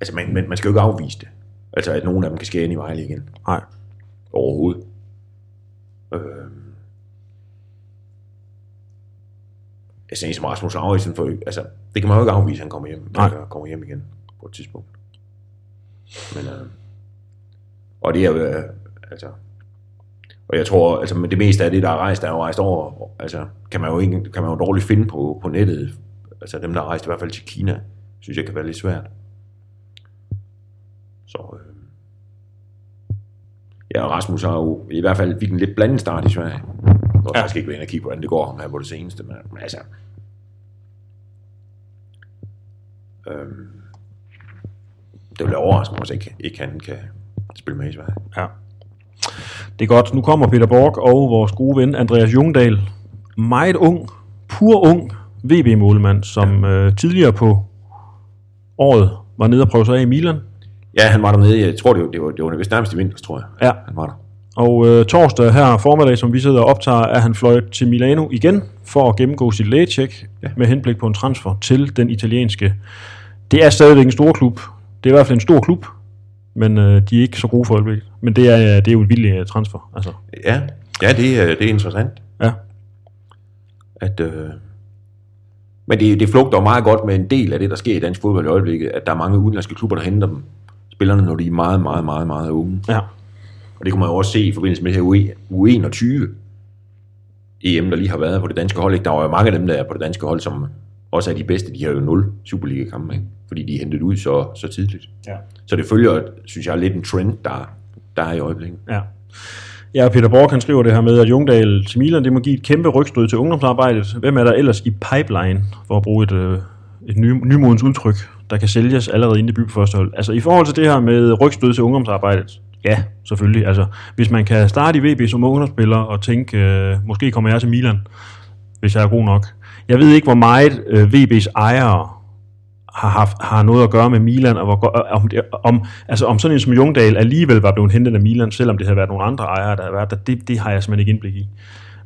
Altså, man, man, man skal jo ikke afvise det. Altså, at nogen af dem kan ske ind i Vejle igen. Nej. Overhovedet. Øh, jeg siger som Rasmus Lauritsen, for, altså, det kan man jo ikke afvise, at han kommer hjem, Nej. han kommer hjem igen på et tidspunkt. Men, øh, og det er jo, øh, altså, og jeg tror, altså, men det meste af det, der er rejst, der er jo rejst over, altså, kan man jo, ikke, kan man jo dårligt finde på, på nettet. Altså, dem, der er rejst i hvert fald til Kina, synes jeg kan være lidt svært. Så, øh, Ja, og Rasmus har jo i hvert fald fik en lidt blandet start i Sverige. Jeg har Ja. faktisk ikke været inde og kigge, hvordan det går ham her på det seneste, men, men altså... Øhm, det vil overraske mig, hvis ikke, ikke han kan spille med i Sverige. Ja. Det er godt. Nu kommer Peter Borg og vores gode ven Andreas Jungdal. Meget ung, pur ung VB-målmand, som øh, tidligere på året var nede og prøve sig af i Milan. Ja, han var dernede, jeg tror det var, det var, det var vist nærmest i vinter, tror jeg. Ja. Han var der. Og øh, torsdag her formiddag, som vi sidder og optager, er han fløjet til Milano igen for at gennemgå sit lægetjek ja. med henblik på en transfer til den italienske. Det er stadigvæk en stor klub. Det er i hvert fald en stor klub, men øh, de er ikke så gode for øjeblikket. Men det er, øh, det er jo en vild øh, transfer. Altså, Ja, ja det, er- det er interessant. ja. At, øh, men det, det flugter meget godt med en del af det, der sker i dansk fodbold i øjeblikket, at der er mange udenlandske klubber, der henter dem. Spillerne, når de er meget, meget, meget, meget unge. ja. Og det kunne man jo også se i forbindelse med det her U21 EM, der lige har været på det danske hold. Ikke? Der var jo mange af dem, der er på det danske hold, som også er de bedste. De har jo 0 Superliga-kampe, ikke? fordi de er hentet ud så, så tidligt. Ja. Så det følger, synes jeg, lidt en trend, der, der er i øjeblikket. Ja. Ja, Peter Borg han skriver det her med, at Jungdal til Milan, det må give et kæmpe rygstød til ungdomsarbejdet. Hvem er der ellers i pipeline, for at bruge et, øh, et ny, nymodens udtryk, der kan sælges allerede inden debut på første hold? Altså i forhold til det her med rygstød til ungdomsarbejdet, ja, selvfølgelig. Altså, hvis man kan starte i VB som ungdomsspiller og tænke, øh, måske kommer jeg til Milan, hvis jeg er god nok. Jeg ved ikke, hvor meget øh, VB's ejere har, haft, har noget at gøre med Milan, og hvor, om, det, om, altså om sådan en som Jungdal alligevel var blevet hentet af Milan, selvom det havde været nogle andre ejere, der havde været der, det, det har jeg simpelthen ikke indblik i.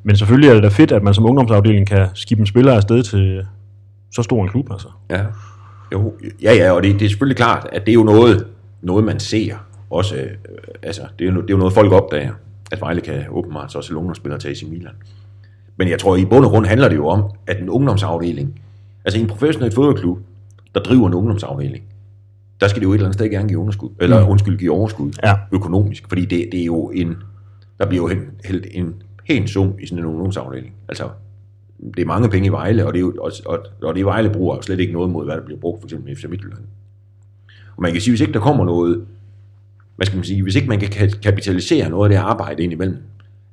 Men selvfølgelig er det da fedt, at man som ungdomsafdeling kan skibbe en spiller afsted til så stor en klub. Altså. Ja, jo, ja, ja og det, det er selvfølgelig klart, at det er jo noget, noget man ser. Også, øh, altså, det, er jo, det er jo noget, folk opdager, at Vejle kan åbenbart så også spiller til AC Milan. Men jeg tror, i bund og grund handler det jo om, at en ungdomsafdeling, altså en professionel fodboldklub, der driver en ungdomsafdeling, der skal det jo et eller andet sted gerne give underskud, eller Mm. undskyld, give overskud Ja. økonomisk, fordi det, det er jo en, der bliver jo hældt en pæn sum i sådan en ungdomsafdeling. Altså, det er mange penge i Vejle, og det, er jo, og, og, og det Vejle bruger slet ikke noget mod, hvad der bliver brugt, for eksempel i FC Midtjylland. Og man kan sige, hvis ikke der kommer noget, hvad skal man sige, hvis ikke man kan ka- kapitalisere noget af det arbejde ind imellem,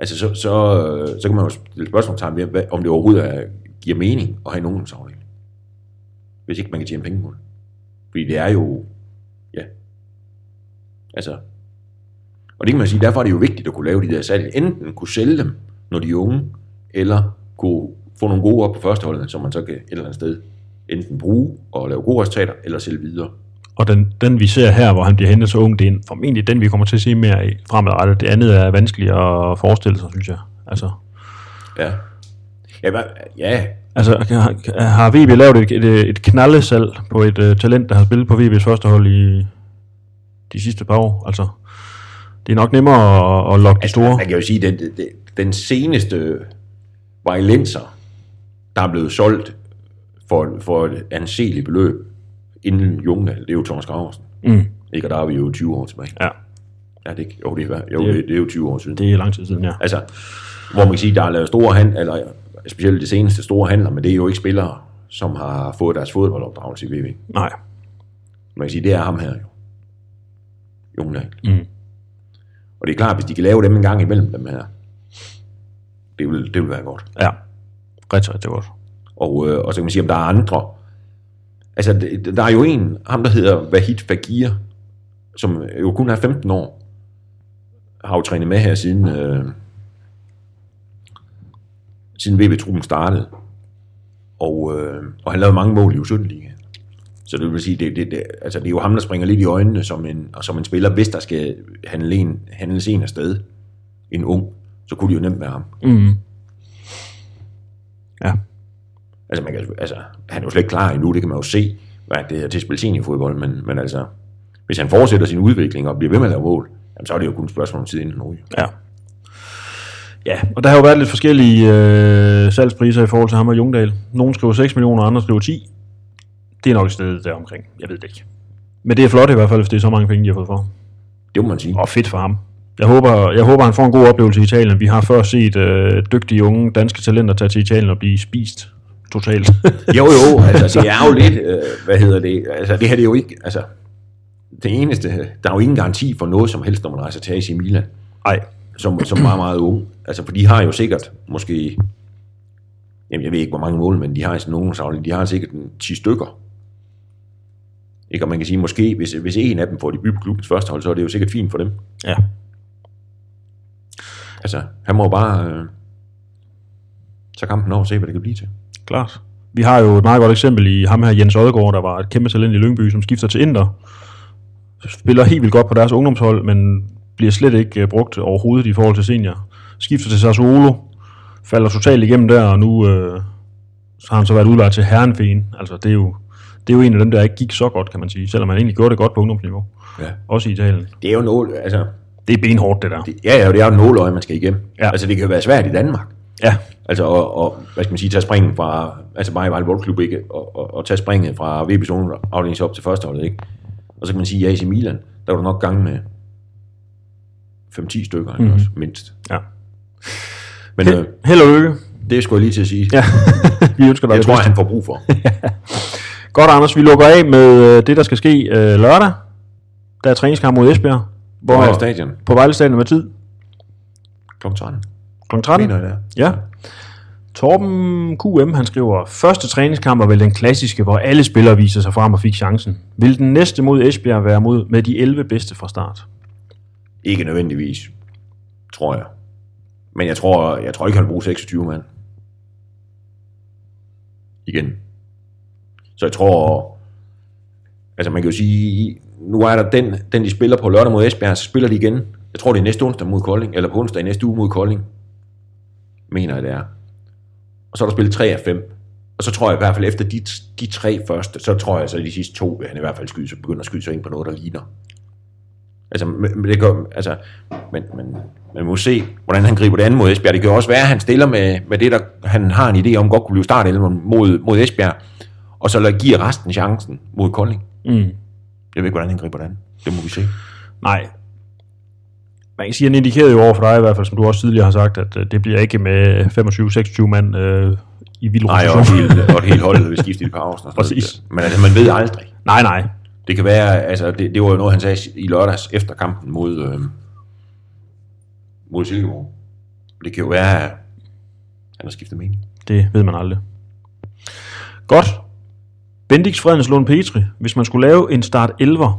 altså så, så, øh, så kan man jo stille spørgsmålstegn ved, om det overhovedet er, giver mening at have en ungdomsafdeling. Hvis ikke man kan tjene penge på det. Fordi det er jo, ja, altså, og det kan man sige, derfor er det jo vigtigt at kunne lave de der salg. Enten kunne sælge dem, når de er unge, eller kunne få nogle gode op på førsteholdet, som man så kan et eller andet sted enten bruge og lave gode resultater, eller sælge videre. Og den, den vi ser her, hvor han bliver hentet så ung, det er en- formentlig den, vi kommer til at se mere af fremadrettet. Det andet er vanskeligt at forestille sig, synes jeg. Altså, Ja. Ja, ja, altså har, har VB lavet et, et, et knaldesalg på et uh, talent, der har spillet på VB's første hold i de sidste par år? Altså, det er nok nemmere at, at lokke de store. man kan jo sige, at den, den, den seneste vejlenser, der er blevet solgt for, for et anseeligt beløb inden Jungdal, det er jo Thomas Graversen. Mm, Ikke, og der er vi jo 20 år tilbage. ja, Ja, det, er ikke- jo, det er, jo, Det- det, det er jo 20 år siden. det er lang tid siden, ja. Altså, hvor man kan sige, der er lavet store handler, eller specielt det seneste store handler, men det er jo ikke spillere, som har fået deres fodboldopdragelse i VV. Nej. Man kan sige, det er ham her jo. Jungdal. Mm. Og det er klart, hvis de kan lave dem en gang imellem dem her, det vil, det vil være godt. Ja, rigtig, rigtig godt. Og, øh, og så kan man sige, om der er andre. Altså, der er jo en, ham der hedder Vahid Fagir, som jo kun er 15 år, har jo trænet med her siden, øh, siden VB-truppen startede. Og, øh, og han lavede mange mål i U17 liga. Så det vil sige, det, det, det, altså det er jo ham, der springer lidt i øjnene som en, og som en spiller, hvis der skal handle en, handles en afsted, en ung, så kunne det jo nemt være ham. Mm. Ja, Altså, man kan, altså, han er jo slet ikke klar endnu, det kan man jo se, hvad det er til at spille seniorfodbold, men, men altså, hvis han fortsætter sin udvikling og bliver ved med at lave mål, jamen, så er det jo kun et spørgsmål om tid inden han. Ja. Ja, og der har jo været lidt forskellige øh, salgspriser i forhold til ham og Jungdal. Nogle skriver 6 millioner, andre skriver 10. Det er nok et sted der omkring. Jeg ved det ikke. Men det er flot i hvert fald, hvis det er så mange penge, de har fået for. Det må man sige. Og fedt for ham. Jeg håber, jeg håber, han får en god oplevelse i Italien. Vi har før set øh, dygtige unge danske talenter tage til Italien og blive spist totalt. Jo, jo, altså, det er jo lidt, øh, hvad hedder det, altså, det her det er jo ikke, altså, det eneste, der er jo ingen garanti for noget som helst, når man rejser til AC Milan, Nej, som, som meget, meget ung. Altså, for de har jo sikkert, måske, jamen, jeg ved ikke, hvor mange mål, men de har i sådan nogle de har sikkert en 10 stykker. Ikke, og man kan sige, måske, hvis, hvis en af dem får debut på klubbens første hold, så er det jo sikkert fint for dem. ja. Altså, han må jo bare øh, tage kampen over og se, hvad det kan blive til. Klart. Vi har jo et meget godt eksempel i ham her, Jens Odegaard, der var et kæmpe talent i Lyngby, som skifter til Inter. Spiller helt vildt godt på deres ungdomshold, men bliver slet ikke øh, brugt overhovedet i forhold til senior. Skifter til Sassuolo, falder totalt igennem der, og nu øh, så har han så været udlejet til Herrenfen. Altså, det er, jo, det er jo en af dem, der ikke gik så godt, kan man sige, selvom han egentlig gjorde det godt på ungdomsniveau. Ja. Også i Italien. Det er jo noget, altså, Det er benhårdt, det der. det, ja, ja, det er jo nåløje, man skal igennem. Ja. Altså, det kan jo være svært i Danmark. Ja, Altså, og, og hvad skal man sige, tage springen fra, altså bare i Vejle Boldklub, ikke? Og, og, og tage springet fra VB's afdeling op til førsteholdet, ikke? Og så kan man sige, at AC Milan, der var der nok gang med 5-10 stykker, mm-hmm. også, mindst. ja. Men øh, Held og lykke. det skulle jeg lige til at sige. Ja, vi ønsker dig Jeg tror, han får brug for. Godt, Anders. Vi lukker af med øh, det, der skal ske øh, lørdag. Der er træningskamp mod Esbjerg. På Vejle Stadion, På Vejle Stadion med tid. kl. 13. Kl. 13. Mener jeg. Ja. Torben QM, han skriver, første træningskamp er vel den klassiske, hvor alle spillere viser sig frem og fik chancen. Vil den næste mod Esbjerg være mod med de 11 bedste fra start? Ikke nødvendigvis, tror jeg. Men jeg tror, jeg tror ikke, han vil bruge 26 mand. Igen. Så jeg tror, Altså man kan jo sige, nu er der den, den de spiller på lørdag mod Esbjerg, så spiller de igen. Jeg tror det er næste onsdag mod Kolding, eller på onsdag i næste uge mod Kolding. Mener jeg det er. Og så er der spillet 3 af 5. Og så tror jeg i hvert fald efter de, de tre første, så tror jeg så de sidste to, vil han i hvert fald skyde, så begynder at skyde sig ind på noget, der ligner. Altså, men, det gør, altså, men, men man må se, hvordan han griber det an mod Esbjerg. Det kan jo også være, at han stiller med, med det, der han har en idé om, godt kunne blive startet mod, mod Esbjerg, og så giver resten chancen mod Kolding. Mm. Jeg ved ikke, hvordan han griber det an. Det må vi se. Nej. Man kan sige, han indikerede jo over for dig i hvert fald, som du også tidligere har sagt, at øh, det bliver ikke med 25-26 mand øh, i vild Nej, og et helt, og et helt hold vil skifte i pausen. Præcis. Men altså, man ved aldrig. Nej, nej. Det kan være, altså det, det var jo noget, han sagde i lørdags efter kampen mod, øh, mod Silkeborg. Det kan jo være, at han har skiftet mening. Det ved man aldrig. Godt. Bendix Fredens Lund Petri. Hvis man skulle lave en start 11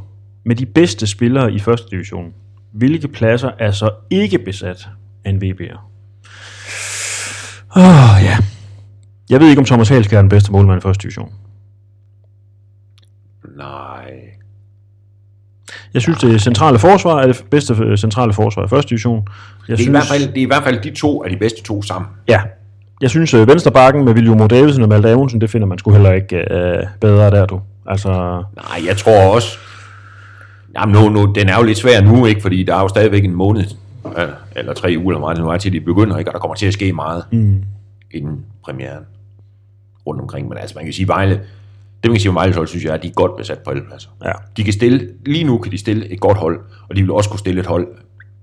med de bedste spillere i første division, hvilke pladser er så ikke besat af en VB'er? Åh, oh, ja. Jeg ved ikke, om Thomas Halsk er den bedste målmand i første division. Nej. Jeg synes, det centrale forsvar er det bedste øh, centrale forsvar i første division. Jeg det, er synes, i hvert fald, det er i hvert fald de to af de bedste to sammen. Ja. Jeg synes, at Vensterbakken med William Davidsen og Malte Avensen, det finder man sgu heller ikke uh, bedre der, du. Altså... Nej, jeg tror også... Jamen, nu, nu, den er jo lidt svær nu, ikke? Fordi der er jo stadigvæk en måned, eller tre uger eller meget, nu er til de begynder, ikke? Og der kommer til at ske meget mm. inden premieren rundt omkring. Men altså, man kan sige, Vejle, det man kan sige om Vejles hold, synes jeg, at de er godt besat på alle pladser. Ja. De kan stille, lige nu kan de stille et godt hold, og de vil også kunne stille et hold,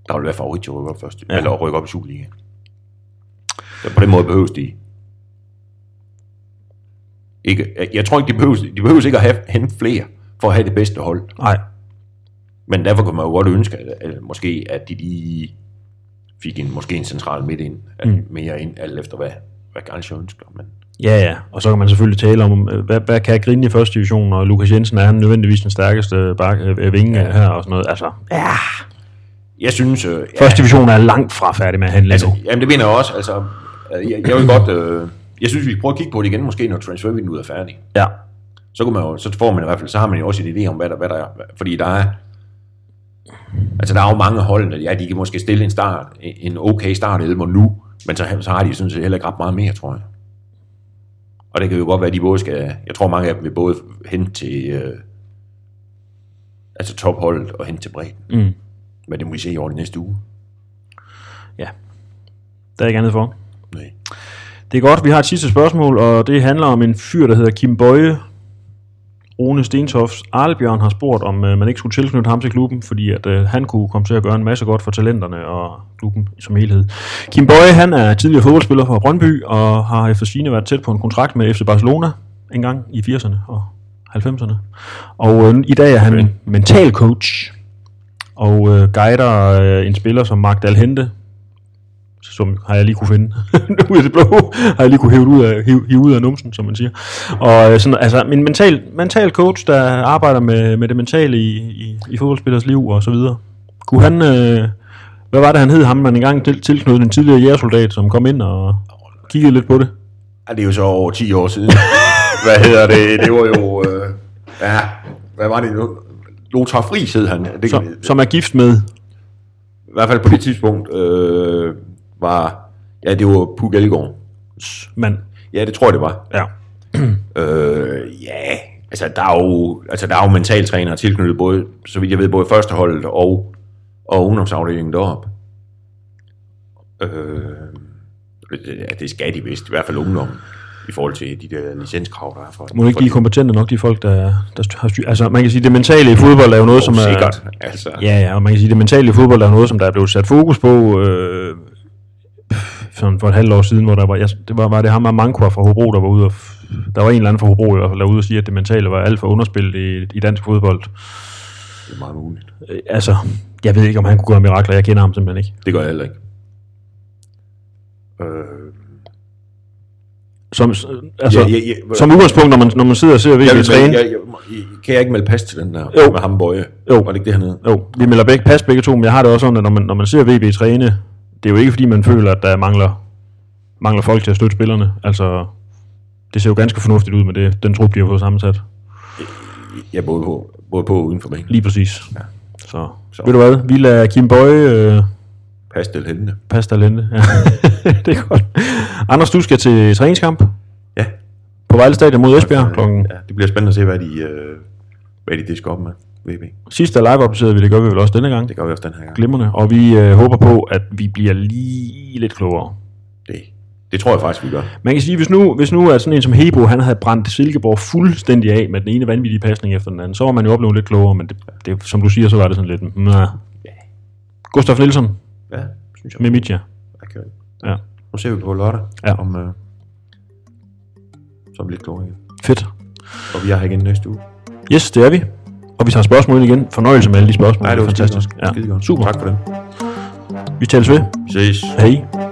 der vil være favorit til at rykke op først, ja. eller rykke op i Superligaen. Så på den måde behøves de ikke, jeg tror ikke, de behøves, de behøves ikke at have hente flere, for at have det bedste hold. Nej. Men derfor kan man jo godt ønske, at, at måske, at de lige fik en, måske en central midt ind, mm. mere ind, alt efter hvad, hvad Garnsch ønsker. Men Ja, ja, og så kan man selvfølgelig tale om, øh, hvad, hvad kan Grine i første division, og Lukas Jensen er han nødvendigvis den stærkeste bak, øh, vinge ja. her og sådan noget. Altså, ja. Jeg synes... Øh, første division er langt fra færdig med at handle altså, Jamen det mener jeg også. Altså, jeg, jeg vil godt... Øh, jeg synes, vi prøver at kigge på det igen, måske når transfervinduet er færdigt. Ja. Så, kan man jo, så får man i hvert fald, så har man jo også en idé om, hvad der, hvad der er. Fordi der er... Altså, der er jo mange hold, ja, de kan måske stille en start, en okay start nu, men så, så har de sådan set heller ikke ret meget mere, tror jeg. Og det kan jo godt være, at de både skal, jeg tror mange af dem vil både hen til, øh, altså topholdet og hen til bredden. Mm. Men det må vi se i år næste uge. Ja, der er ikke andet for. Nej. Det er godt, vi har et sidste spørgsmål, og det handler om en fyr, der hedder Kim Bøje, Rune Stentofs Arlebjørn har spurgt, om øh, man ikke skulle tilknytte ham til klubben, fordi at øh, han kunne komme til at gøre en masse godt for talenterne og klubben som helhed. Kim Bøje, han er tidligere fodboldspiller fra Brøndby, og har efter sine været tæt på en kontrakt med FC Barcelona en gang i 80'erne og 90'erne. Og øh, i dag er han okay. mental coach, og øh, guider øh, en spiller som Mark Dalhente, som har jeg lige kunne finde ud af det blå, har jeg lige kunne hive ud af, hive, hive ud af numsen, som man siger. Og øh, sådan, altså, min mental, mental coach, der arbejder med, med det mentale i, i, i fodboldspillers liv og så videre. Kunne han, øh, hvad var det, han hed, ham man engang til, tilknyttet en tidligere jægersoldat, som kom ind og kiggede lidt på det? Ja, det er jo så over 10 år siden. hvad hedder det? Det var jo, øh, ja, hvad var det nu? Lothar Friis hed han. Det, som, som er gift med? I hvert fald på det tidspunkt, øh, var, ja, det var Puk Elgård. Men. Ja, det tror jeg, det var. Ja. øh, ja, altså der er jo, altså, der er jo mentaltrænere tilknyttet både, så vidt jeg ved, både førsteholdet og, og ungdomsafdelingen deroppe. Øh, ja, det skal de vist, i hvert fald ungdommen i forhold til de der licenskrav, der er for Må ikke de kompetente nok, de folk, der, der har styr... Altså, man kan sige, det mentale i fodbold er jo noget, oh, som er... Sikkert, altså. Ja, ja, og man kan sige, det mentale i fodbold er jo noget, som der er blevet sat fokus på øh, sådan for et halvt år siden, hvor der var, jeg, det var, var det ham og Mankwa fra Hobro, der var ude og, der var en eller anden fra Hobro i hvert fald, der var ude og sige, at det mentale var alt for underspillet i, i dansk fodbold. Det er meget muligt. Øh, altså, jeg ved ikke, om han kunne gøre mirakler, jeg kender ham simpelthen ikke. Det gør jeg heller ikke. Øh, som, altså, ja, ja, ja, som udgangspunkt, når man, når man sidder og ser VB træne. Jeg, jeg, jeg, kan jeg ikke melde pas til den der jo. med ham Bøje? Jo. Var det ikke det hernede? Jo, vi melder begge pas begge to, men jeg har det også sådan, at når man, når man ser VB træne, det er jo ikke fordi, man føler, at der mangler, mangler folk til at støtte spillerne. Altså, det ser jo ganske fornuftigt ud med det, den trup, de har fået sammensat. Ja, både på, både på og uden for banen. Lige præcis. Ja. Så, så, ved du hvad, vi lader Kim Bøje øh, Pastel hente. passe talente. Ja. det er godt. Anders, du skal til træningskamp Ja. på Vejle Stadion mod Esbjerg klokken. Ja, det bliver spændende at se, hvad de, øh, hvad de disker op med, VB. Sidste live opdateret vi, det gør vi vel også denne gang. Det gør vi også den her gang. Glimrende. Og vi øh, håber på, at vi bliver lige lidt klogere. Det, det tror jeg faktisk, vi gør. Man kan sige, hvis nu, hvis nu er sådan en som Hebo, han havde brændt Silkeborg fuldstændig af med den ene vanvittige pasning efter den anden, så var man jo oplevet lidt klogere, men det, det, som du siger, så var det sådan lidt, nah. Gustaf Nielsen Ja, synes jeg. med Mitja. Okay. Ja. Nu ser vi på lørdag, Ja. om øh, så er vi lidt klogere. Fedt. Og vi er her igen næste uge. Yes, det er vi. Og vi tager spørgsmål igen. Fornøjelse med alle de spørgsmål. Nej, det var fantastisk. Godt. Super. Tak for det. Vi tales ved. Ses. Hej.